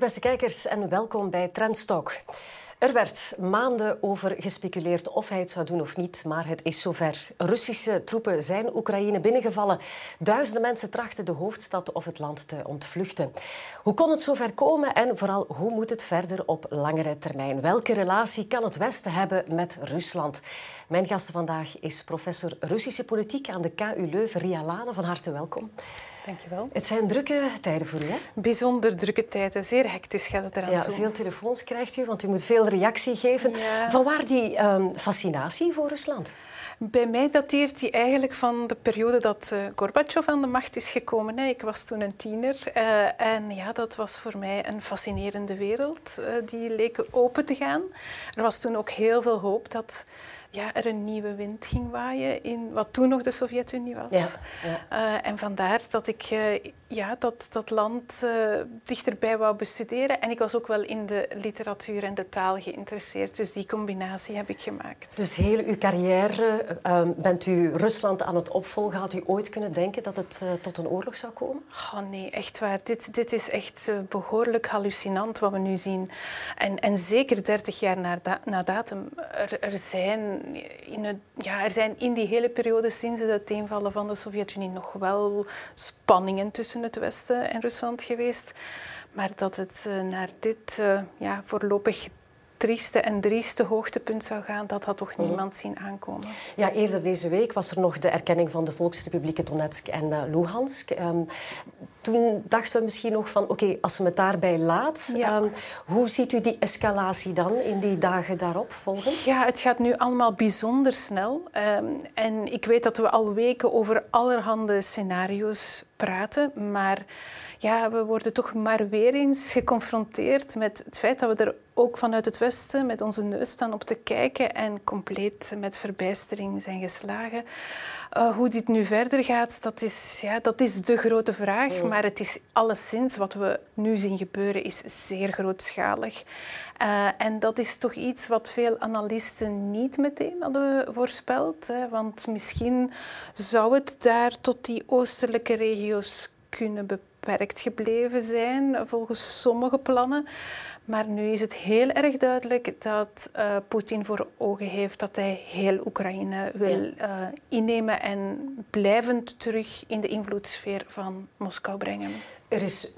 beste kijkers en welkom bij Trendstalk. Er werd maanden over gespeculeerd of hij het zou doen of niet, maar het is zover. Russische troepen zijn Oekraïne binnengevallen. Duizenden mensen trachten de hoofdstad of het land te ontvluchten. Hoe kon het zover komen en vooral hoe moet het verder op langere termijn? Welke relatie kan het Westen hebben met Rusland? Mijn gast vandaag is professor Russische politiek aan de KU Leuven, Ria Lane. Van harte welkom. Dankjewel. Het zijn drukke tijden voor u, hè? Bijzonder drukke tijden. Zeer hectisch gaat het eraan ja, toe. Veel telefoons krijgt u, want u moet veel reactie geven. Ja. Vanwaar die um, fascinatie voor Rusland? Bij mij dateert die eigenlijk van de periode dat uh, Gorbachev aan de macht is gekomen. Hè. Ik was toen een tiener uh, en ja, dat was voor mij een fascinerende wereld. Uh, die leek open te gaan. Er was toen ook heel veel hoop dat ja, er een nieuwe wind ging waaien in wat toen nog de Sovjet-Unie was. Ja, ja. Uh, en vandaar dat ik uh, ja, dat, dat land uh, dichterbij wou bestuderen. En ik was ook wel in de literatuur en de taal geïnteresseerd. Dus die combinatie heb ik gemaakt. Dus heel uw carrière bent u Rusland aan het opvolgen. Had u ooit kunnen denken dat het tot een oorlog zou komen? Oh nee, echt waar. Dit, dit is echt behoorlijk hallucinant wat we nu zien. En, en zeker 30 jaar na, da na datum. Er, er zijn in, het, ja, er zijn in die hele periode sinds het uiteenvallen van de Sovjet-Unie nog wel spanningen tussen het Westen en Rusland geweest. Maar dat het uh, naar dit uh, ja, voorlopig trieste en drieste hoogtepunt zou gaan, dat had toch niemand zien aankomen. Ja, eerder deze week was er nog de erkenning van de Volksrepublieken Donetsk en uh, Luhansk. Toen dachten we misschien nog van, oké, okay, als ze het daarbij laat, ja. um, hoe ziet u die escalatie dan in die dagen daarop volgen? Ja, het gaat nu allemaal bijzonder snel. Um, en ik weet dat we al weken over allerhande scenario's praten, maar ja, we worden toch maar weer eens geconfronteerd met het feit dat we er ook vanuit het Westen met onze neus staan op te kijken en compleet met verbijstering zijn geslagen. Uh, hoe dit nu verder gaat, dat is, ja, dat is de grote vraag. Ja. Maar het is alleszins wat we nu zien gebeuren, is zeer grootschalig. Uh, en dat is toch iets wat veel analisten niet meteen hadden voorspeld. Hè? Want misschien zou het daar tot die oostelijke regio's kunnen beperkt gebleven zijn, volgens sommige plannen. Maar nu is het heel erg duidelijk dat uh, Poetin voor ogen heeft dat hij heel Oekraïne wil uh, innemen en blijvend terug in de invloedssfeer van Moskou brengen. Er is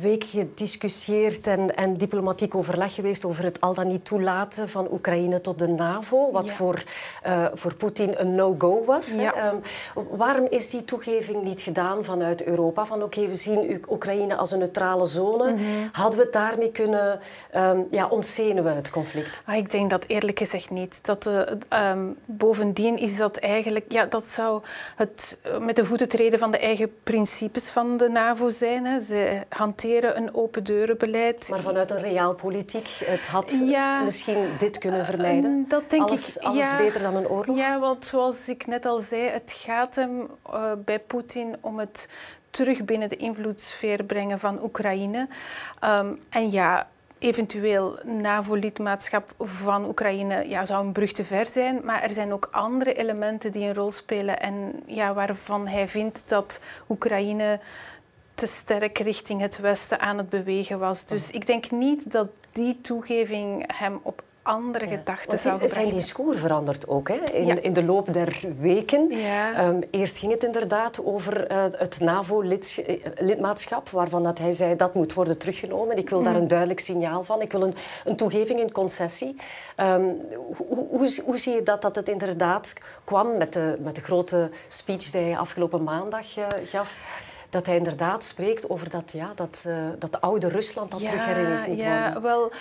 weken gediscussieerd en, en, diplomatiek overleg geweest over het al dan niet toelaten van Oekraïne tot de NAVO, wat ja. voor, uh, voor Poetin een no-go was. Ja. Um, waarom is die toegeving niet gedaan vanuit Europa? Van oké, okay, we zien Oekraïne als een neutrale zone. Mm -hmm. Hadden we het daarmee kunnen um, ja, ontzenuwen, het conflict? Ah, ik denk dat eerlijk gezegd niet. Dat, uh, um, bovendien is dat eigenlijk, ja, dat zou het uh, met de voeten treden van de eigen principes van de NAVO zijn. Hè. Ze hanteren een open deurenbeleid. Maar vanuit een realpolitiek, het had ja, misschien dit kunnen vermijden? Dat denk alles, ik. Alles ja, beter dan een oorlog? Ja, want zoals ik net al zei, het gaat hem uh, bij Poetin om het terug binnen de invloedssfeer brengen van Oekraïne. Um, en ja, eventueel NAVO-lidmaatschap van Oekraïne ja, zou een brug te ver zijn. Maar er zijn ook andere elementen die een rol spelen en ja, waarvan hij vindt dat Oekraïne te sterk richting het Westen aan het bewegen was. Dus ik denk niet dat die toegeving hem op andere ja. gedachten zou gebracht Zijn discours veranderd ook hè? In, ja. in de loop der weken? Ja. Um, eerst ging het inderdaad over uh, het NAVO-lidmaatschap, waarvan dat hij zei dat moet worden teruggenomen. Ik wil mm. daar een duidelijk signaal van. Ik wil een, een toegeving, een concessie. Um, hoe, hoe, hoe, zie je dat, dat het inderdaad kwam met de, met de grote speech die hij afgelopen maandag uh, gaf? Dat hij inderdaad spreekt over dat, ja, dat, uh, dat oude Rusland dat ja, terug herinnerd moet ja, worden. Wel,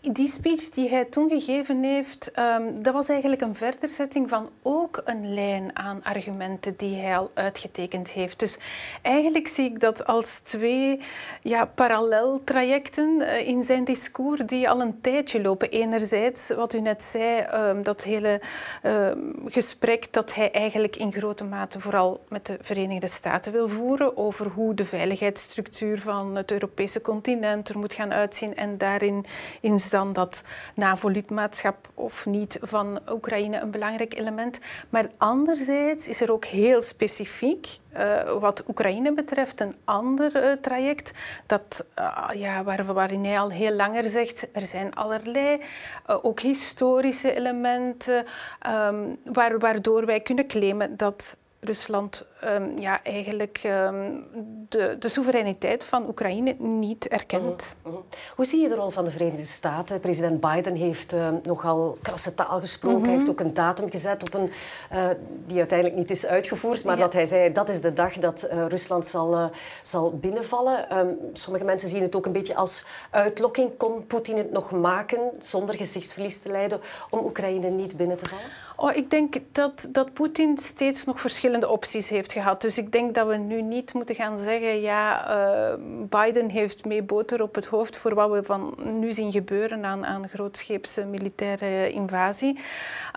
die speech die hij toen gegeven heeft, um, dat was eigenlijk een verderzetting van ook een lijn aan argumenten die hij al uitgetekend heeft. Dus eigenlijk zie ik dat als twee ja, paralleltrajecten uh, in zijn discours die al een tijdje lopen. Enerzijds, wat u net zei, um, dat hele uh, gesprek dat hij eigenlijk in grote mate vooral met de Verenigde Staten wil voeren over hoe de veiligheidsstructuur van het Europese continent er moet gaan uitzien en daarin in dan dat NAVO-lidmaatschap of niet van Oekraïne een belangrijk element. Maar anderzijds is er ook heel specifiek, uh, wat Oekraïne betreft, een ander traject dat, ja, waar, waarin hij al heel langer zegt, er zijn allerlei, ook historische elementen, um, waardoor wij kunnen claimen dat Rusland um, ja, eigenlijk um, de, de, soevereiniteit van Oekraïne niet erkent. Mhm, mhm. Hoe zie je de rol van de Verenigde Staten? President Biden heeft uh, nogal krasse taal gesproken. Hij heeft mhm. ook een datum gezet op een, uh, die uiteindelijk niet is uitgevoerd. Maar dat hij zei, dat is de dag dat uh, Rusland zal, uh, zal binnenvallen. Um, sommige mensen zien het ook een beetje als uitlokking. Kon Poetin het nog maken zonder gezichtsverlies te lijden om Oekraïne niet binnen te vallen? Oh, ik denk dat, dat Poetin steeds nog verschillende opties heeft gehad. Dus ik denk dat we nu niet moeten gaan zeggen... ja, uh, Biden heeft mee boter op het hoofd... voor wat we van nu zien gebeuren aan, aan grootscheepse militaire invasie.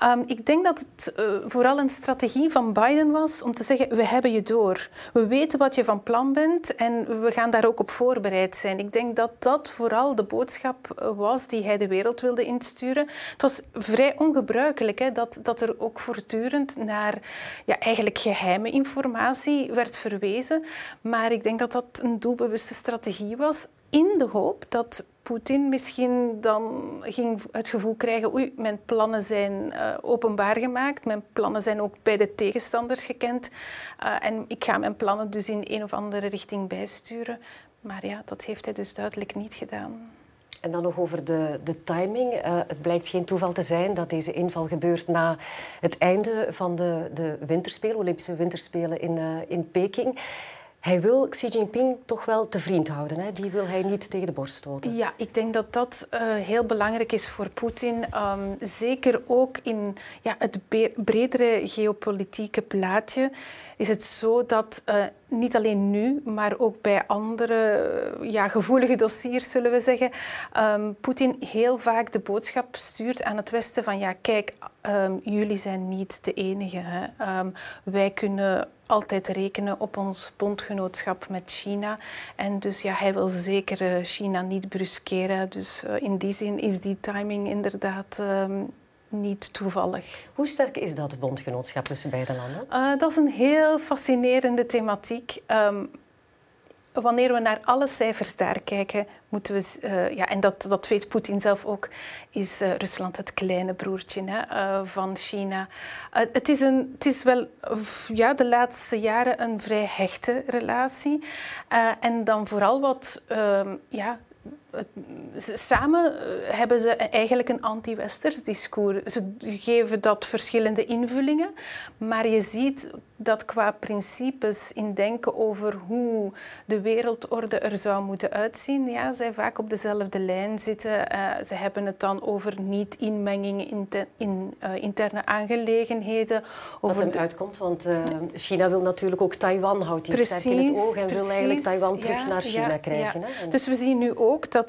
Um, ik denk dat het uh, vooral een strategie van Biden was om te zeggen... we hebben je door. We weten wat je van plan bent en we gaan daar ook op voorbereid zijn. Ik denk dat dat vooral de boodschap was die hij de wereld wilde insturen. Het was vrij ongebruikelijk hè, dat dat er ook voortdurend naar ja, eigenlijk geheime informatie werd verwezen. Maar ik denk dat dat een doelbewuste strategie was in de hoop dat Poetin misschien dan ging het gevoel krijgen, oei, mijn plannen zijn uh, openbaar gemaakt, mijn plannen zijn ook bij de tegenstanders gekend uh, en ik ga mijn plannen dus in een of andere richting bijsturen. Maar ja, dat heeft hij dus duidelijk niet gedaan. En dan nog over de, de timing. Uh, het blijkt geen toeval te zijn dat deze inval gebeurt na het einde van de, de winterspelen, Olympische winterspelen in, uh, in Peking. Hij wil Xi Jinping toch wel te vriend houden. Hè? Die wil hij niet tegen de borst stoten. Ja, ik denk dat dat uh, heel belangrijk is voor Poetin. Um, zeker ook in ja, het bredere geopolitieke plaatje is het zo dat uh, niet alleen nu, maar ook bij andere ja, gevoelige dossiers, zullen we zeggen, um, Poetin heel vaak de boodschap stuurt aan het Westen van ja, kijk, um, jullie zijn niet de enige. Hè. Wij kunnen altijd rekenen op ons bondgenootschap met China. En dus ja, hij wil zeker uh, China niet bruskeren. Dus uh, in die zin is die timing inderdaad niet toevallig. Hoe sterk is dat bondgenootschap tussen beide landen? Uh, dat is een heel fascinerende thematiek. Um, wanneer we naar alle cijfers daar kijken, moeten we, uh, ja, en dat, dat weet Poetin zelf ook, is uh, Rusland het kleine broertje hè, uh, van China. het, is een, het is wel ja, de laatste jaren een vrij hechte relatie. en dan vooral wat ehm, ja, samen eh, hebben ze eigenlijk een anti-westers discours. Ze geven dat verschillende invullingen, maar je ziet dat qua principes in denken over hoe de wereldorde er zou moeten uitzien, ja, zij vaak op dezelfde lijn zitten. Uh, ze hebben het dan over niet-inmenging in, in uh, interne aangelegenheden. Over Wat er uitkomt, want uh, China wil natuurlijk ook Taiwan, houdt die sterk in het oog en wil eigenlijk Taiwan terug naar China ja, krijgen. Ja. Hè? Dus we zien nu ook dat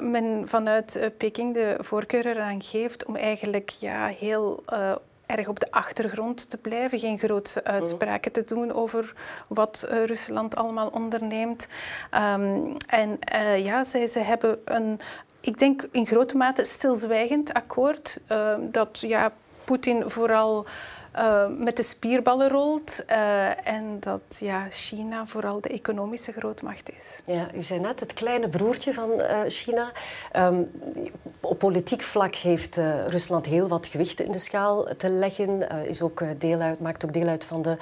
men vanuit Peking de voorkeur eraan geeft om eigenlijk ja, heel erg op de achtergrond te blijven, geen grootse uitspraken te doen over wat uh, Rusland allemaal onderneemt. Um, en uh, ja, zij, ze hebben een, ik denk in grote mate stilzwijgend akkoord uh, dat ja, Poetin vooral uh, met de spierballen rolt. Uh, en dat ja, China vooral de economische grootmacht is. Ja, u zei net het kleine broertje van uh, China. Um, op politiek vlak heeft Rusland heel wat gewichten in de schaal te leggen. is ook deel uit, maakt ook deel uit van de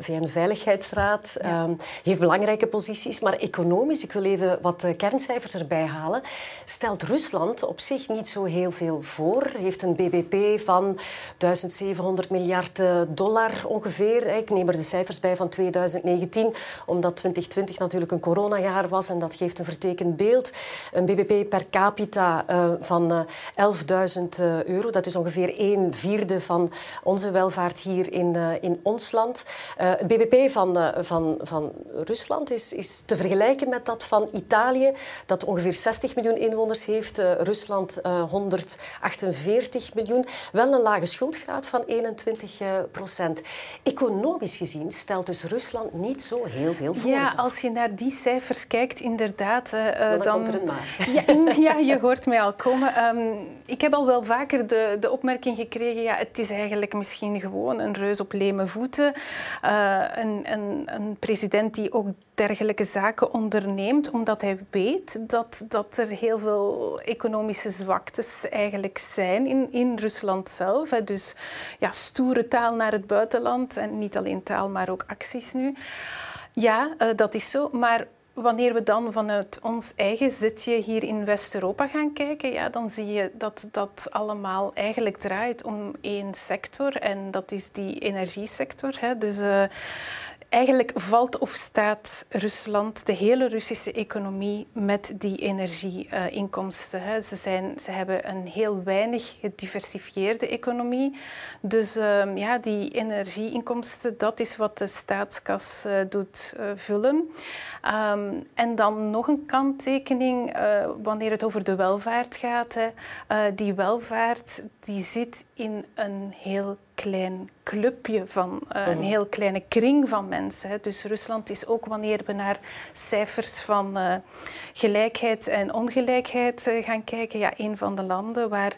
VN-veiligheidsraad. Ja. Um, heeft belangrijke posities. Maar economisch, ik wil even wat kerncijfers erbij halen, stelt Rusland op zich niet zo heel veel voor. Heeft een BBP van 1700 miljard eh, dollar ongeveer. Ik neem er de cijfers bij van 2019, omdat 2020 natuurlijk een coronajaar was en dat geeft een vertekend beeld. Een bbp per capita uh, van 11.000 uh, euro, dat is ongeveer een vierde van onze welvaart hier in, in ons land. het bbp van, van, van Rusland is, is te vergelijken met dat van Italië, dat ongeveer 60 miljoen inwoners heeft. Rusland 148 miljoen. Wel een lage schuldgraad van 21 30 procent. Economisch gezien stelt dus Rusland niet zo heel veel voor. Ja, als je naar die cijfers kijkt, inderdaad. dan, dan komt er een maar. Ja, ja, je hoort mij al komen. Ehm, ik heb al wel vaker de, de opmerking gekregen, ja, het is eigenlijk misschien gewoon een reus op leme voeten. Uh, een, een, een president die ook dergelijke zaken onderneemt, omdat hij weet dat, dat er heel veel economische zwaktes eigenlijk zijn in, in Rusland zelf. Hè. Dus ja, stoere taal naar het buitenland en niet alleen taal, maar ook acties nu. Ja, uh, dat is zo. Maar wanneer we dan vanuit ons eigen zitje hier in West-Europa gaan kijken, ja, dan zie je dat dat allemaal eigenlijk draait om één sector en dat is die energiesector. Hè. Dus uh, eigenlijk valt of staat Rusland, de hele Russische economie, met die energieinkomsten. Uh, ze, zijn, ze hebben een heel weinig gediversifieerde economie. Dus uh, ja, die energieinkomsten, dat is wat de staatskas uh, doet eh, vullen. Um, en dan nog een kanttekening eh, wanneer het over de welvaart gaat. Hè. die welvaart die zit in een heel klein clubje van uh, een mhm. heel kleine kring van mensen. Dus Rusland is ook wanneer we naar cijfers van uh, gelijkheid en ongelijkheid uh, gaan kijken, ja, een van de landen waar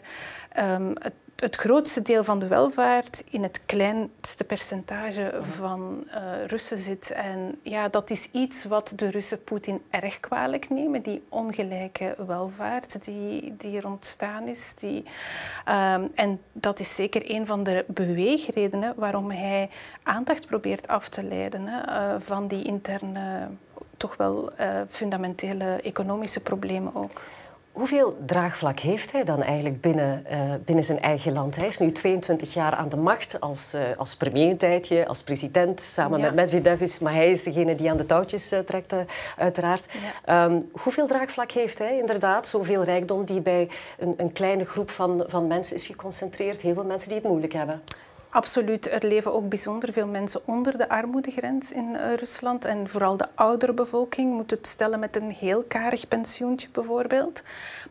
um, het het grootste deel van de welvaart in het kleinste percentage van uh, Russen zit. En ja, dat is iets wat de Russen Poetin erg kwalijk nemen, die ongelijke welvaart die, die er ontstaan is. Die, um, en dat is zeker een van de beweegredenen waarom hij aandacht probeert af te leiden hè, uh, van die interne, toch wel uh, fundamentele economische problemen ook. Hoeveel draagvlak heeft hij dan eigenlijk binnen, uh, binnen zijn eigen land? Hij is nu 22 jaar aan de macht als, uh, als premier een tijdje, als president. Samen ja. met Medvedev is, maar hij is degene die aan de touwtjes uh, trekt, uiteraard. Ja. Um, hoeveel draagvlak heeft hij inderdaad? Zoveel rijkdom die bij een, een kleine groep van, van mensen is geconcentreerd. Heel veel mensen die het moeilijk hebben. Absoluut. Er leven ook bijzonder veel mensen onder de armoedegrens in uh, Rusland. En vooral de oudere bevolking moet het stellen met een heel karig pensioentje bijvoorbeeld.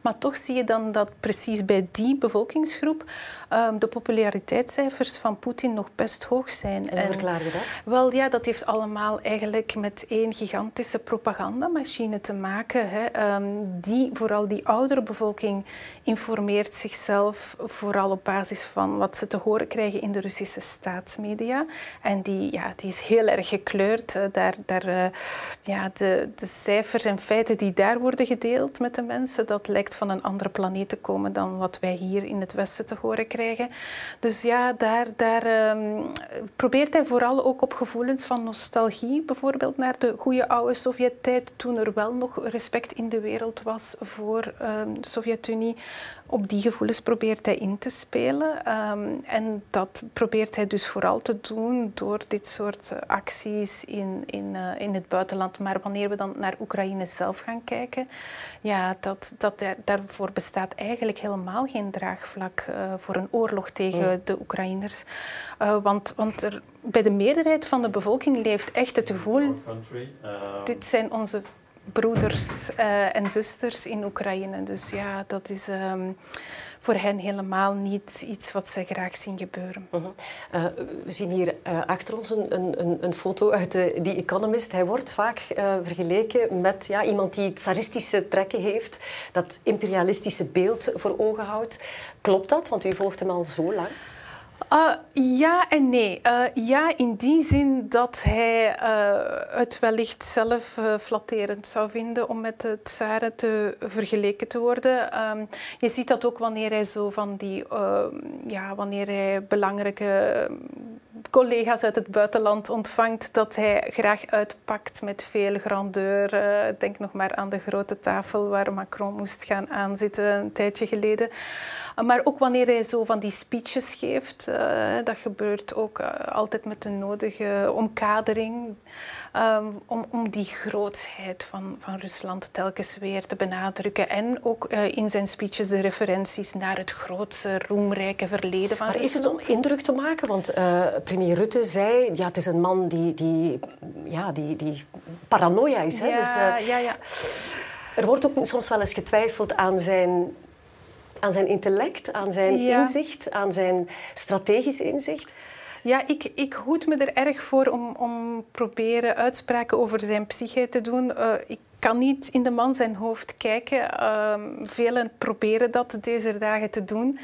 Maar toch zie je dan dat precies bij die bevolkingsgroep um, de populariteitscijfers van Poetin nog best hoog zijn. En hoe verklaar je dat? Wel ja, dat heeft allemaal eigenlijk met één gigantische propagandamachine te maken. Hè. Um, die, vooral die oudere bevolking informeert zichzelf vooral op basis van wat ze te horen krijgen in de Russische staatsmedia. En die, ja, die is heel erg gekleurd. Daar, daar, uh, ja, de, de cijfers en feiten die daar worden gedeeld met de mensen, dat lijkt van een andere planeet te komen dan wat wij hier in het Westen te horen krijgen. Dus ja, daar, daar um, probeert hij vooral ook op gevoelens van nostalgie, bijvoorbeeld naar de goede oude Sovjet-tijd, toen er wel nog respect in de wereld was voor um, de Sovjet-Unie op die gevoelens probeert hij in te spelen. Um, en dat probeert hij dus vooral te doen door dit soort uh, acties in, in, uh, in het buitenland. Maar wanneer we dan naar Oekraïne zelf gaan kijken, ja, dat, dat daarvoor bestaat eigenlijk helemaal geen draagvlak uh, voor een oorlog tegen mm. de Oekraïners. want want er, bij de meerderheid van de bevolking leeft echt het gevoel... Dit zijn onze broeders uh, en zusters in Oekraïne. Dus ja, dat is um, voor hen helemaal niet iets wat ze graag zien gebeuren. -huh. uh, we zien hier uh, achter ons een, een, een foto uit The Economist. Hij wordt vaak vergeleken met ja, iemand die tsaristische trekken heeft, dat imperialistische beeld voor ogen houdt. Klopt dat? Want u volgt hem al zo lang. Uh, ja en nee. Uh, ja, in die zin dat hij uh, het wellicht zelf flatterend zou vinden om met de tsaren te vergeleken te worden. Um, je ziet dat ook wanneer hij zo van die, ja, wanneer hij belangrijke collega's uit het buitenland ontvangt, dat hij graag uitpakt met veel grandeur. Denk nog maar aan de grote tafel waar Macron moest gaan aanzitten een tijdje geleden. Maar ook wanneer hij zo van die speeches geeft, uh, dat gebeurt ook altijd met de nodige omkadering. Um, om, om die grootheid van, van Rusland telkens weer te benadrukken. En ook in zijn speeches de referenties naar het grootse, roemrijke verleden van maar Rusland. is het om indruk te maken? Want premier Rutte zei, ja, het is een man die, die, ja, die, die paranoia is. Hè? Ja, dus, ja, ja. Er wordt ook soms wel eens getwijfeld aan zijn, aan zijn intellect, aan zijn ja. inzicht, aan zijn strategisch inzicht. Ja, ik, ik hoed me er erg voor om, om proberen uitspraken over zijn psyche te doen. Uh, ik kan niet in de man zijn hoofd kijken. Uh, velen proberen dat deze dagen te doen.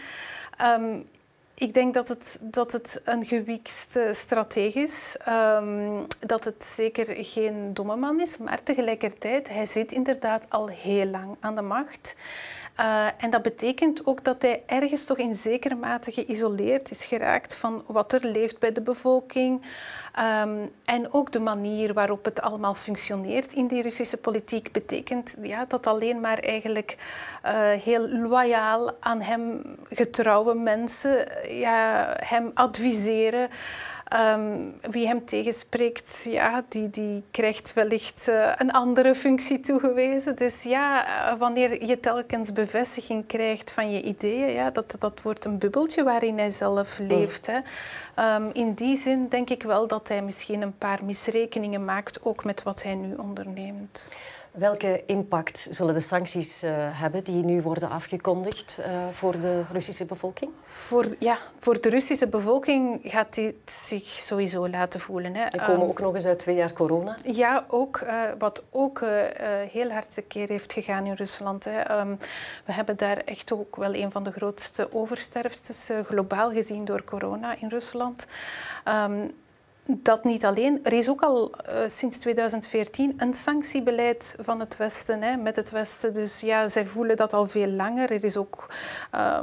Um, ik denk dat het, dat het een gewikste strategie is. Um, dat het zeker geen domme man is, maar tegelijkertijd, hij zit inderdaad al heel lang aan de macht. Uh, en dat betekent ook dat hij ergens toch in zekere mate geïsoleerd is geraakt van wat er leeft bij de bevolking. Um, en ook de manier waarop het allemaal functioneert in die Russische politiek betekent ja, dat alleen maar eigenlijk uh, heel loyaal aan hem getrouwe mensen ja, hem adviseren. Um, wie hem tegenspreekt, ja, die, die krijgt wellicht uh, een andere functie toegewezen. Dus ja, uh, wanneer je telkens bevestiging krijgt van je ideeën, ja, dat, dat wordt een bubbeltje waarin hij zelf mm. leeft. Hè. Um, in die zin denk ik wel dat hij misschien een paar misrekeningen maakt, ook met wat hij nu onderneemt. Welke impact zullen de sancties uh, hebben die nu worden afgekondigd uh, voor de Russische bevolking? Voor, ja, voor de Russische bevolking gaat dit zich sowieso laten voelen. Hè. We komen um, ook nog eens uit twee jaar corona. Ja, ook. Uh, wat ook heel hard keer heeft gegaan in Rusland. Hè. Um, we hebben daar echt ook wel een van de grootste oversterftes globaal gezien door corona in Rusland. Um, dat niet alleen. Er is ook al uh, sinds 2014 een sanctiebeleid van het Westen, hè, met het Westen. Dus ja, zij voelen dat al veel langer. Er is ook uh,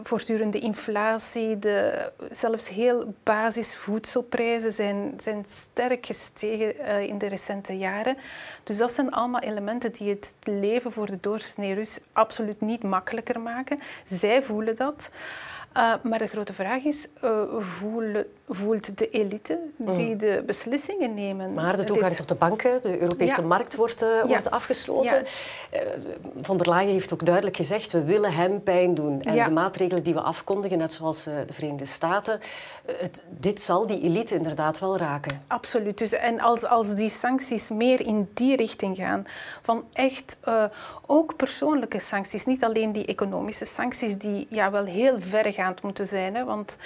voortdurende inflatie. De, zelfs heel basisvoedselprijzen zijn, zijn sterk gestegen uh, in de recente jaren. Dus dat zijn allemaal elementen die het leven voor de doorsnee Rus absoluut niet makkelijker maken. Zij voelen dat. Uh, maar de grote vraag is, uh, voelt, de elite die mm. de beslissingen nemen... Maar de toegang dit... tot de banken, de Europese ja. markt wordt, uh, ja. wordt afgesloten. Ja. Von der Leyen heeft ook duidelijk gezegd, we willen hem pijn doen. En de maatregelen die we afkondigen, net zoals de Verenigde Staten, het, dit zal die elite inderdaad wel raken. Absoluut. Dus, en als, als die sancties meer in die richting gaan, van echt ook persoonlijke sancties, niet alleen die economische sancties die ja, wel heel ver gaan moeten zijn. Hè? Want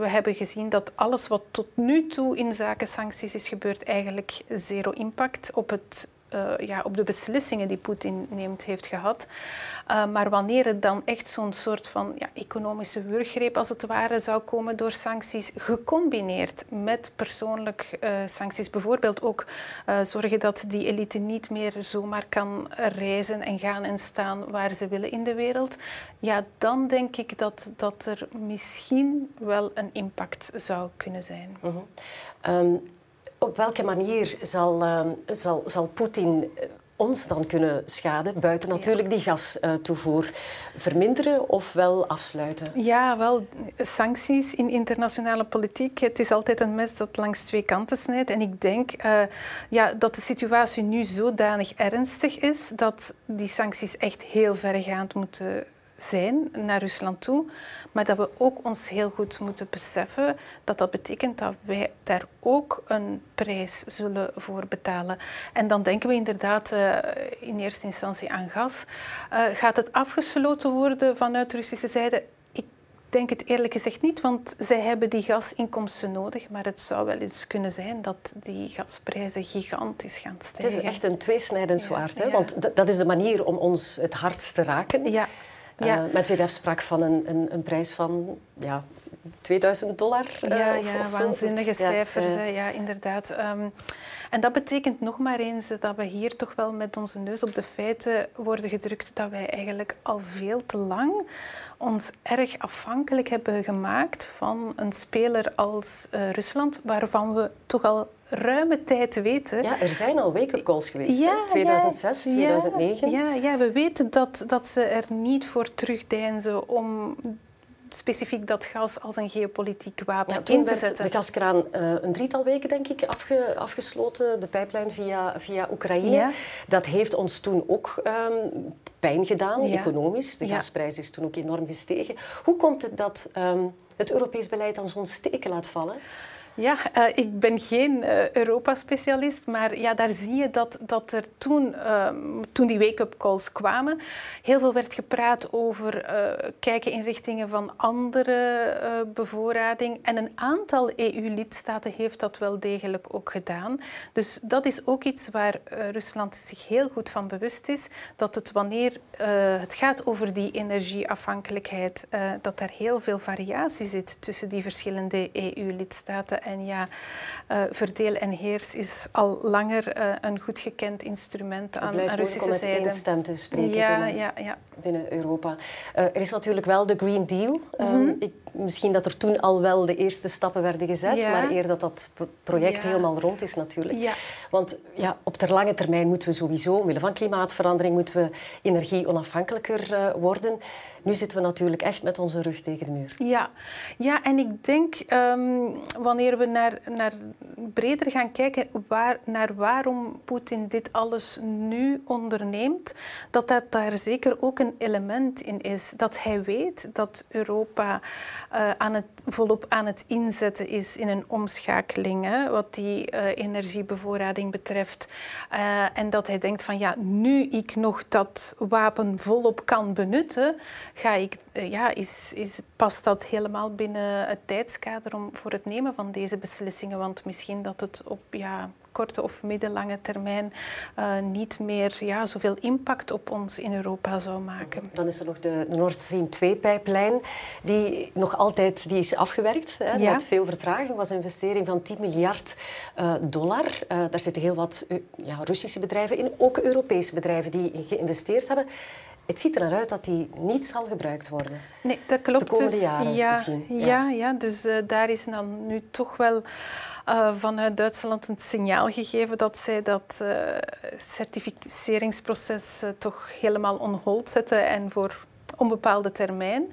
we hebben gezien dat alles wat tot nu toe in zaken sancties is gebeurd, eigenlijk zero impact op het uh, ja, op de beslissingen die Poetin neemt heeft gehad. Uh, maar wanneer het dan echt zo'n soort van ja, economische wurggreep als het ware zou komen door sancties, gecombineerd met persoonlijk uh, sancties, bijvoorbeeld ook zorgen dat die elite niet meer zomaar kan reizen en gaan en staan waar ze willen in de wereld, ja, dan denk ik dat, dat er misschien wel een impact zou kunnen zijn. -huh. um, op welke manier zal, uh, zal, zal Poetin eh, ons dan kunnen schaden, buiten natuurlijk die gastoevoer, verminderen of wel afsluiten? Ja, wel, sancties in internationale politiek, het is altijd een mes dat langs twee kanten snijdt. En ik denk uh, ja, dat de situatie nu zodanig ernstig is dat die sancties echt heel verregaand moeten zijn naar Rusland toe, maar dat we ook ons heel goed moeten beseffen dat dat betekent dat wij daar ook een prijs zullen voor betalen. En dan denken we inderdaad uh, in eerste instantie aan gas. Uh, gaat het afgesloten worden vanuit Russische zijde? Ik denk het eerlijk gezegd niet, want zij hebben die gasinkomsten nodig. Maar het zou wel eens kunnen zijn dat die gasprijzen gigantisch gaan stijgen. Het is echt een tweesnijdend zwaard, ja, hè? Ja. want dat is de manier om ons het hart te raken. Ja. Ja. Uh, Medvedev sprak van een, een, een, prijs van ja, 2000 dollar. Uh, ja, of, ja of waanzinnige zo. cijfers, ja, uh, ja inderdaad. Um, en dat betekent nog maar eens dat we hier toch wel met onze neus op de feiten worden gedrukt dat wij eigenlijk al veel te lang ons erg afhankelijk hebben gemaakt van een speler als uh, Rusland, waarvan we toch al ruime tijd weten. Ja, er zijn al wake-up calls geweest. Ja, 2006, ja, 2009. Ja, ja, we weten dat, dat ze er niet voor terugdeinzen om specifiek dat gas als een geopolitiek wapen ja, in te zetten. de gaskraan uh, een drietal weken, denk ik, afge, afgesloten. De pijplijn via, via Oekraïne. Ja. Dat heeft ons toen ook um, pijn gedaan, ja. economisch. De gasprijs is toen ook enorm gestegen. Hoe komt het dat um, het Europees beleid dan zo'n steken laat vallen? Ja, uh, ik ben geen uh, Europa-specialist, maar ja, daar zie je dat, dat er toen, uh, toen die wake-up calls kwamen, heel veel werd gepraat over kijken in richtingen van andere bevoorrading. En een aantal EU-lidstaten heeft dat wel degelijk ook gedaan. Dus dat is ook iets waar Rusland zich heel goed van bewust is, dat het wanneer het gaat over die energieafhankelijkheid, dat daar heel veel variatie zit tussen die verschillende EU-lidstaten. En ja, uh, verdeel en heers is al langer uh, een goed gekend instrument aan de Russische zijde. om met één stem te spreken ja, binnen, ja, ja. binnen Europa. Uh, er is natuurlijk wel de Green Deal. Mm -hmm. ik, misschien dat er toen al wel de eerste stappen werden gezet, maar eer dat dat project helemaal rond is natuurlijk. Want ja, op ter lange termijn moeten we sowieso, omwille van klimaatverandering, moeten we energie onafhankelijker worden. Nu zitten we natuurlijk echt met onze rug tegen de muur. Ja, ja en ik denk um, wanneer we naar, naar breder gaan kijken waar, naar waarom Poetin dit alles nu onderneemt, dat dat daar zeker ook een element in is. Dat hij weet dat Europa uh, aan het, volop aan het inzetten is in een omschakeling, hè, wat die uh, energiebevoorrading betreft. Uh, en dat hij denkt van ja, nu ik nog dat wapen volop kan benutten, ga ik, ja, is, is, past dat helemaal binnen het tijdskader om, voor het nemen van deze beslissingen? Want misschien dat het op ja, korte of middellange termijn uh, niet meer ja, zoveel impact op ons in Europa zou maken. Dan is er nog de, Nord Stream 2-pijplijn, die nog altijd die is afgewerkt. Hè, ja. Met veel vertraging was een investering van 10 miljard uh, dollar. Uh, daar zitten heel wat ja, Russische bedrijven in, ook Europese bedrijven die geïnvesteerd hebben. Het ziet er naar uit dat die niet zal gebruikt worden. Nee, dat klopt. De komende dus, jaren ja, misschien. Ja, ja, ja dus uh, daar is dan nu toch wel uh, vanuit Duitsland een signaal gegeven dat zij dat uh, certificeringsproces toch helemaal on hold zetten en voor onbepaalde termijn.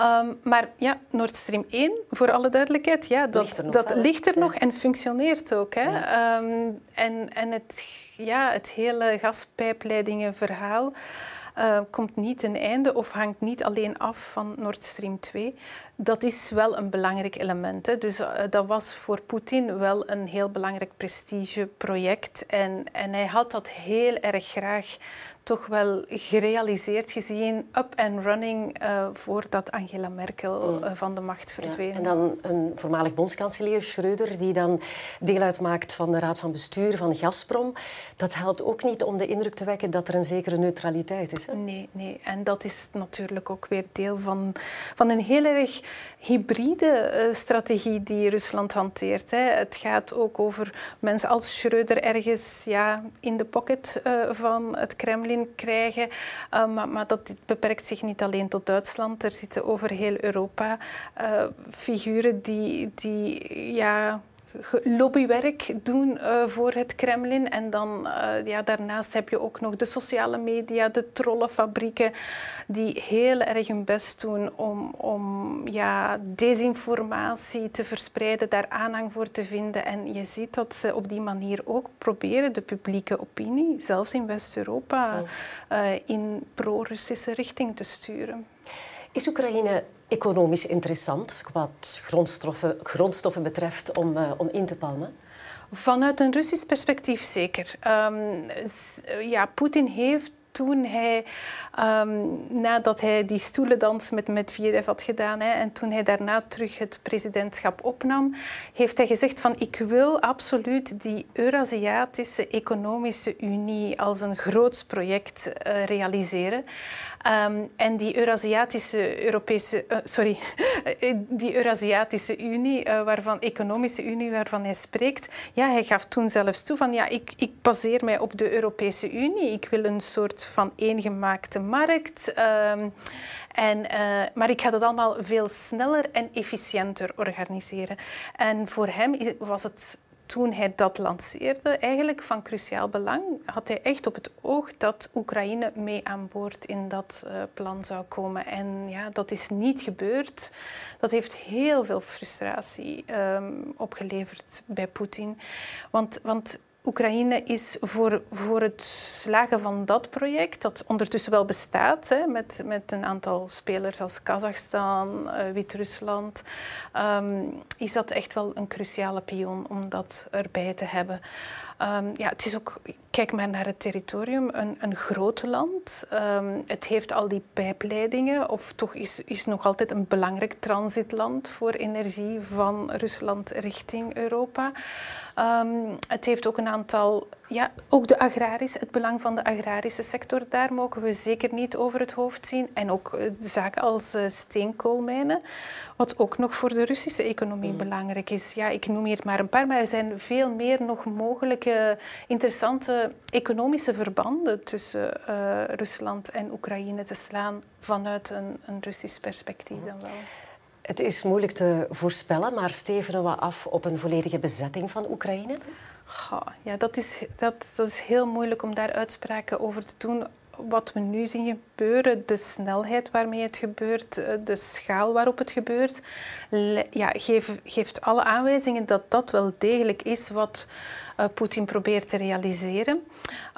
Um, maar ja, Nord Stream 1, voor alle duidelijkheid, ja, dat ligt er nog, dat ligt er nog en functioneert ook. Hè. Ja. Um, en en het, ja, het hele gaspijpleidingenverhaal uh, komt niet ten einde of hangt niet alleen af van Nord Stream 2. Dat is wel een belangrijk element. Hè. Dus uh, dat was voor Poetin wel een heel belangrijk prestigeproject. En, en hij had dat heel erg graag toch wel gerealiseerd gezien, up and running, uh, voordat Angela Merkel uh, van de macht verdween. Ja, en dan een voormalig bondskanselier, Schreuder, die dan deel uitmaakt van de raad van bestuur van Gazprom. Dat helpt ook niet om de indruk te wekken dat er een zekere neutraliteit is. Hè? Nee, nee, en dat is natuurlijk ook weer deel van, van een heel erg hybride uh, strategie die Rusland hanteert. Hè. Het gaat ook over mensen als Schreuder ergens ja, in de pocket van het Kremlin krijgen. Uh, maar, maar, dat beperkt zich niet alleen tot Duitsland. Er zitten over heel Europa figuren die, die ja, lobbywerk doen uh, voor het Kremlin. En dan uh, ja, daarnaast heb je ook nog de sociale media, de trollenfabrieken, die heel erg hun best doen om, om ja, desinformatie te verspreiden, daar aanhang voor te vinden. En je ziet dat ze op die manier ook proberen de publieke opinie, zelfs in West-Europa, uh, in pro-Russische richting te sturen. Is Oekraïne economisch interessant wat grondstoffen, grondstoffen betreft om, uh, om in te palmen? Vanuit een Russisch perspectief zeker. Um, ja, Poetin heeft toen hij, um, nadat hij die stoelendans met Medvedev had gedaan hè, en toen hij daarna terug het presidentschap opnam, heeft hij gezegd van ik wil absoluut die Eurasiatische Economische Unie als een groots project uh, realiseren. Um, en die Eurasiatische Europese, uh, sorry, die Eurasiatische Unie, uh, waarvan, Economische Unie waarvan hij spreekt, ja, hij gaf toen zelfs toe van ja, ik, ik baseer mij op de Europese Unie. Ik wil een soort van eengemaakte markt. Um, en, uh, maar ik ga dat allemaal veel sneller en efficiënter organiseren. En voor hem was het toen hij dat lanceerde, eigenlijk van cruciaal belang, had hij echt op het oog dat Oekraïne mee aan boord in dat uh, plan zou komen. En ja, dat is niet gebeurd. Dat heeft heel veel frustratie um, opgeleverd bij Poetin. Want, want Oekraïne is voor, voor het slagen van dat project, dat ondertussen wel bestaat, hè, met, met een aantal spelers als Kazachstan, uh, Wit-Rusland, ehm, is dat echt wel een cruciale pion om dat erbij te hebben. Um, ja, het is ook, kijk maar naar het territorium, een, een groot land. Um, het heeft al die pijpleidingen, of toch is, is nog altijd een belangrijk transitland voor energie van Rusland richting Europa. Het heeft ook een aantal, ja, ook de agrarische, het belang van de agrarische sector, daar mogen we zeker niet over het hoofd zien. En ook eh, zaken als uh, steenkoolmijnen, wat ook nog voor de Russische economie mm. belangrijk is. Ja, ik noem hier maar een paar, maar er zijn veel meer nog mogelijke interessante economische verbanden tussen uh, Rusland en Oekraïne te slaan vanuit een, een Russisch perspectief dan wel. Het is moeilijk te voorspellen, maar stevenen we af op een volledige bezetting van Oekraïne? Ja, dat is, dat, dat is heel moeilijk om daar uitspraken over te doen. Wat we nu zien gebeuren, de snelheid waarmee het gebeurt, eh, de schaal waarop het gebeurt, ja, geeft, geeft alle aanwijzingen dat dat wel degelijk is wat uh, Poetin probeert te realiseren.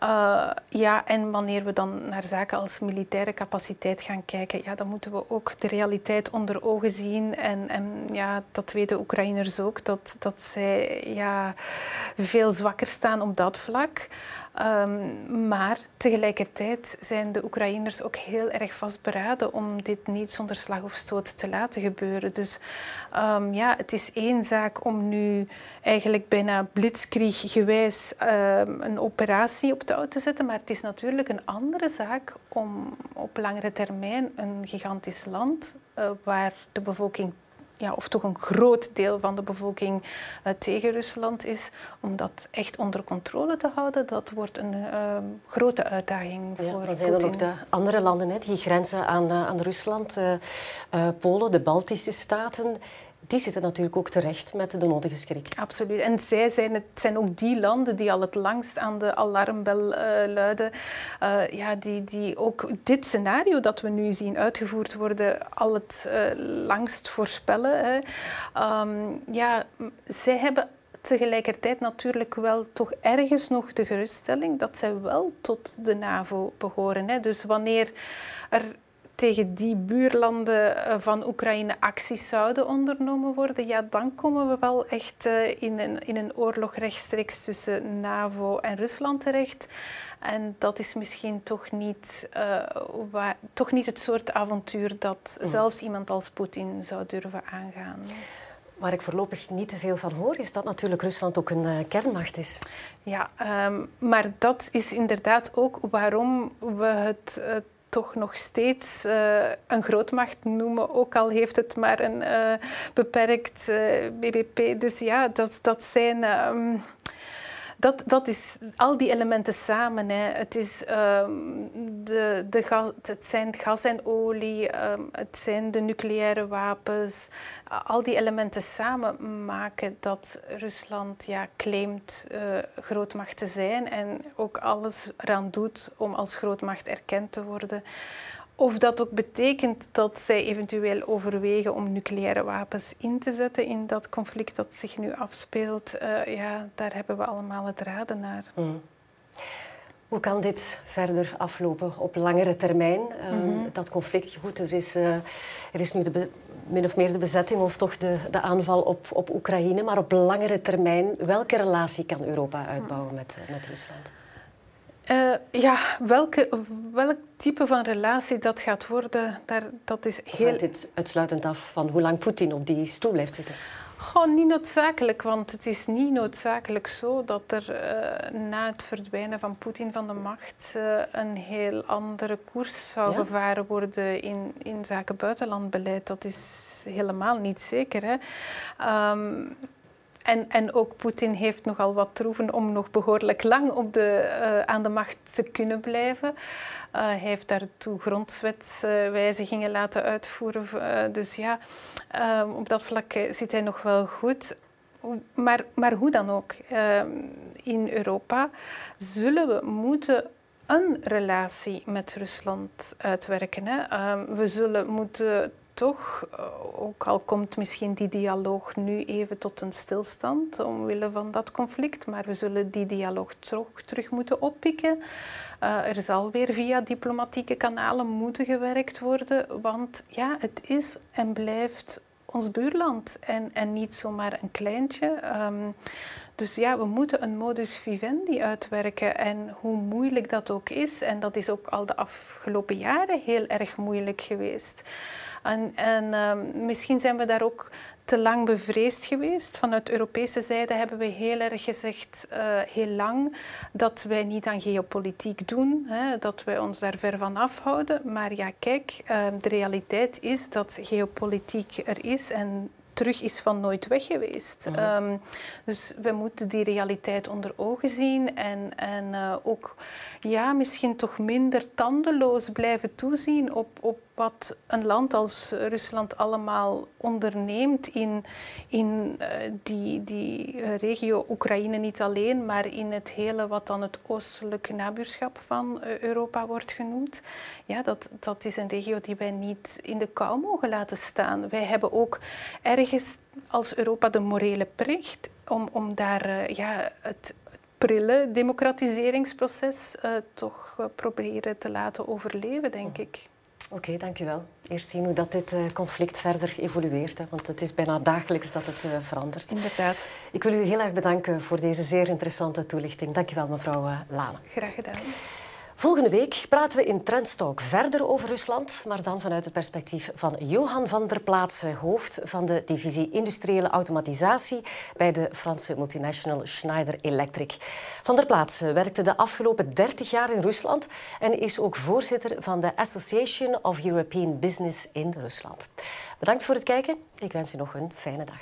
Uh, ja, en wanneer we dan naar zaken als militaire capaciteit gaan kijken, ja, dan moeten we ook de realiteit onder ogen zien. En, en ja, dat weten Oekraïners ook, dat, dat zij ja, veel zwakker staan op dat vlak. Um, maar tegelijkertijd zijn de Oekraïners ook heel erg vastberaden om dit niet zonder slag of stoot te laten gebeuren. Dus um, ja, het is één zaak om nu eigenlijk bijna blitzkrieggewijs um, een operatie op touw te zetten, maar het is natuurlijk een andere zaak om op langere termijn een gigantisch land uh, waar de bevolking ja, of toch een groot deel van de bevolking uh, tegen Rusland is, om dat echt onder controle te houden, dat wordt een uh, grote uitdaging voor ja, Dan zijn er ook de andere landen hè, die grenzen aan, uh, aan Rusland, Polen, de Baltische staten die zitten natuurlijk ook terecht met de nodige schrik. Absoluut. En zij zijn, het zijn ook die landen die al het langst aan de alarmbel uh, luiden. Uh, ja, die, die ook dit scenario dat we nu zien uitgevoerd worden al het uh, langst voorspellen. Hè. Um, ja, zij hebben tegelijkertijd natuurlijk wel toch ergens nog de geruststelling dat zij wel tot de NAVO behoren. Hè. Dus wanneer er tegen die buurlanden eh, van Oekraïne acties zouden ondernomen worden, ja, dan komen we wel echt eh, in een, in een oorlog rechtstreeks tussen NAVO en Rusland terecht. En dat is misschien toch niet, uh, waar, toch niet het soort avontuur dat mm. zelfs iemand als Poetin zou durven aangaan. Waar ik voorlopig niet te veel van hoor, is dat natuurlijk Rusland ook een uh, kernmacht is. Ja, um, maar dat is inderdaad ook waarom we het, het toch nog steeds uh, een grootmacht noemen, ook al heeft het maar een uh, beperkt uh, BBP. Dus ja, dat, dat zijn. Um, dat, dat is al die elementen samen. Hè. Het, is, um, de, de het zijn gas en olie, um, het zijn de nucleaire wapens. Al die elementen samen maken dat Rusland ja, claimt uh, grootmacht te zijn en ook alles eraan doet om als grootmacht erkend te worden. Of dat ook betekent dat zij eventueel overwegen om nucleaire wapens in te zetten in dat conflict dat zich nu afspeelt, uh, ja, daar hebben we allemaal het raden naar. Mm. Hoe kan dit verder aflopen op langere termijn? Mm -hmm. Dat conflict, goed, er is, uh, er is nu de min of meer de bezetting of toch de, de aanval op, op Oekraïne. Maar op langere termijn, welke relatie kan Europa uitbouwen met, met Rusland? Uh, ja, welke, welk type van relatie dat gaat worden, daar, dat is heel... Hangt dit uitsluitend af van hoe lang Poetin op die stoel blijft zitten? Gewoon niet noodzakelijk, want het is niet noodzakelijk zo dat er uh, na het verdwijnen van Poetin van de macht uh, een heel andere koers zou ja? gevaren worden in, in zaken buitenlandbeleid. Dat is helemaal niet zeker. Hè? Um, en, en ook Poetin heeft nogal wat troeven om nog behoorlijk lang op de, uh, aan de macht te kunnen blijven. Uh, hij heeft daartoe grondwetswijzigingen laten uitvoeren. Uh, dus ja, op dat vlak zit hij nog wel goed. Maar, maar hoe dan ook, in Europa zullen we moeten een relatie met Rusland uitwerken. Hè. We zullen moeten toch, eh, ook al komt misschien die dialoog nu even tot een stilstand omwille van dat conflict, maar we zullen die dialoog toch terug moeten oppikken. Uh, er zal weer via diplomatieke kanalen moeten gewerkt worden, want ja, het is en blijft ons buurland en, en niet zomaar een kleintje. Um, dus ja, we moeten een modus vivendi uitwerken. En hoe moeilijk dat ook is, en dat is ook al de afgelopen jaren heel erg moeilijk geweest. En, en ehm, misschien zijn we daar ook te lang bevreesd geweest. Vanuit Europese zijde hebben we heel erg gezegd, uh, heel lang, dat wij niet aan geopolitiek doen, hè, dat wij ons daar ver van afhouden. Maar ja, kijk, uh, de realiteit is dat geopolitiek er is en terug is van nooit weg geweest. Um, dus we moeten die realiteit onder ogen zien en, en uh, ook ja, misschien toch minder tandeloos blijven toezien op, op wat een land als Rusland allemaal onderneemt in, in uh, die, die uh, regio Oekraïne niet alleen, maar in het hele wat dan het oostelijke nabuurschap van uh, Europa wordt genoemd. Ja, dat, dat is een regio die wij niet in de kou mogen laten staan. Wij hebben ook ergens als Europa de morele plicht om, om daar ja, het, prille democratiseringsproces toch proberen te laten overleven, denk ik. Oké, okay, dank u wel. Eerst zien hoe dat dit uh, conflict verder evolueert, hè, want het is bijna dagelijks dat het uh, verandert. Inderdaad. Ik wil u heel erg bedanken voor deze zeer interessante toelichting. Dank u wel, mevrouw uh, Lane. Graag gedaan. Volgende week praten we in Trendstalk verder over Rusland, maar dan vanuit het perspectief van Johan van der Plaatsen, hoofd van de divisie Industriële Automatisatie bij de Franse multinational Schneider Electric. Van der Plaatsen werkte de afgelopen 30 jaar in Rusland en is ook voorzitter van de Association of European Business in Rusland. Bedankt voor het kijken. Ik wens u nog een fijne dag.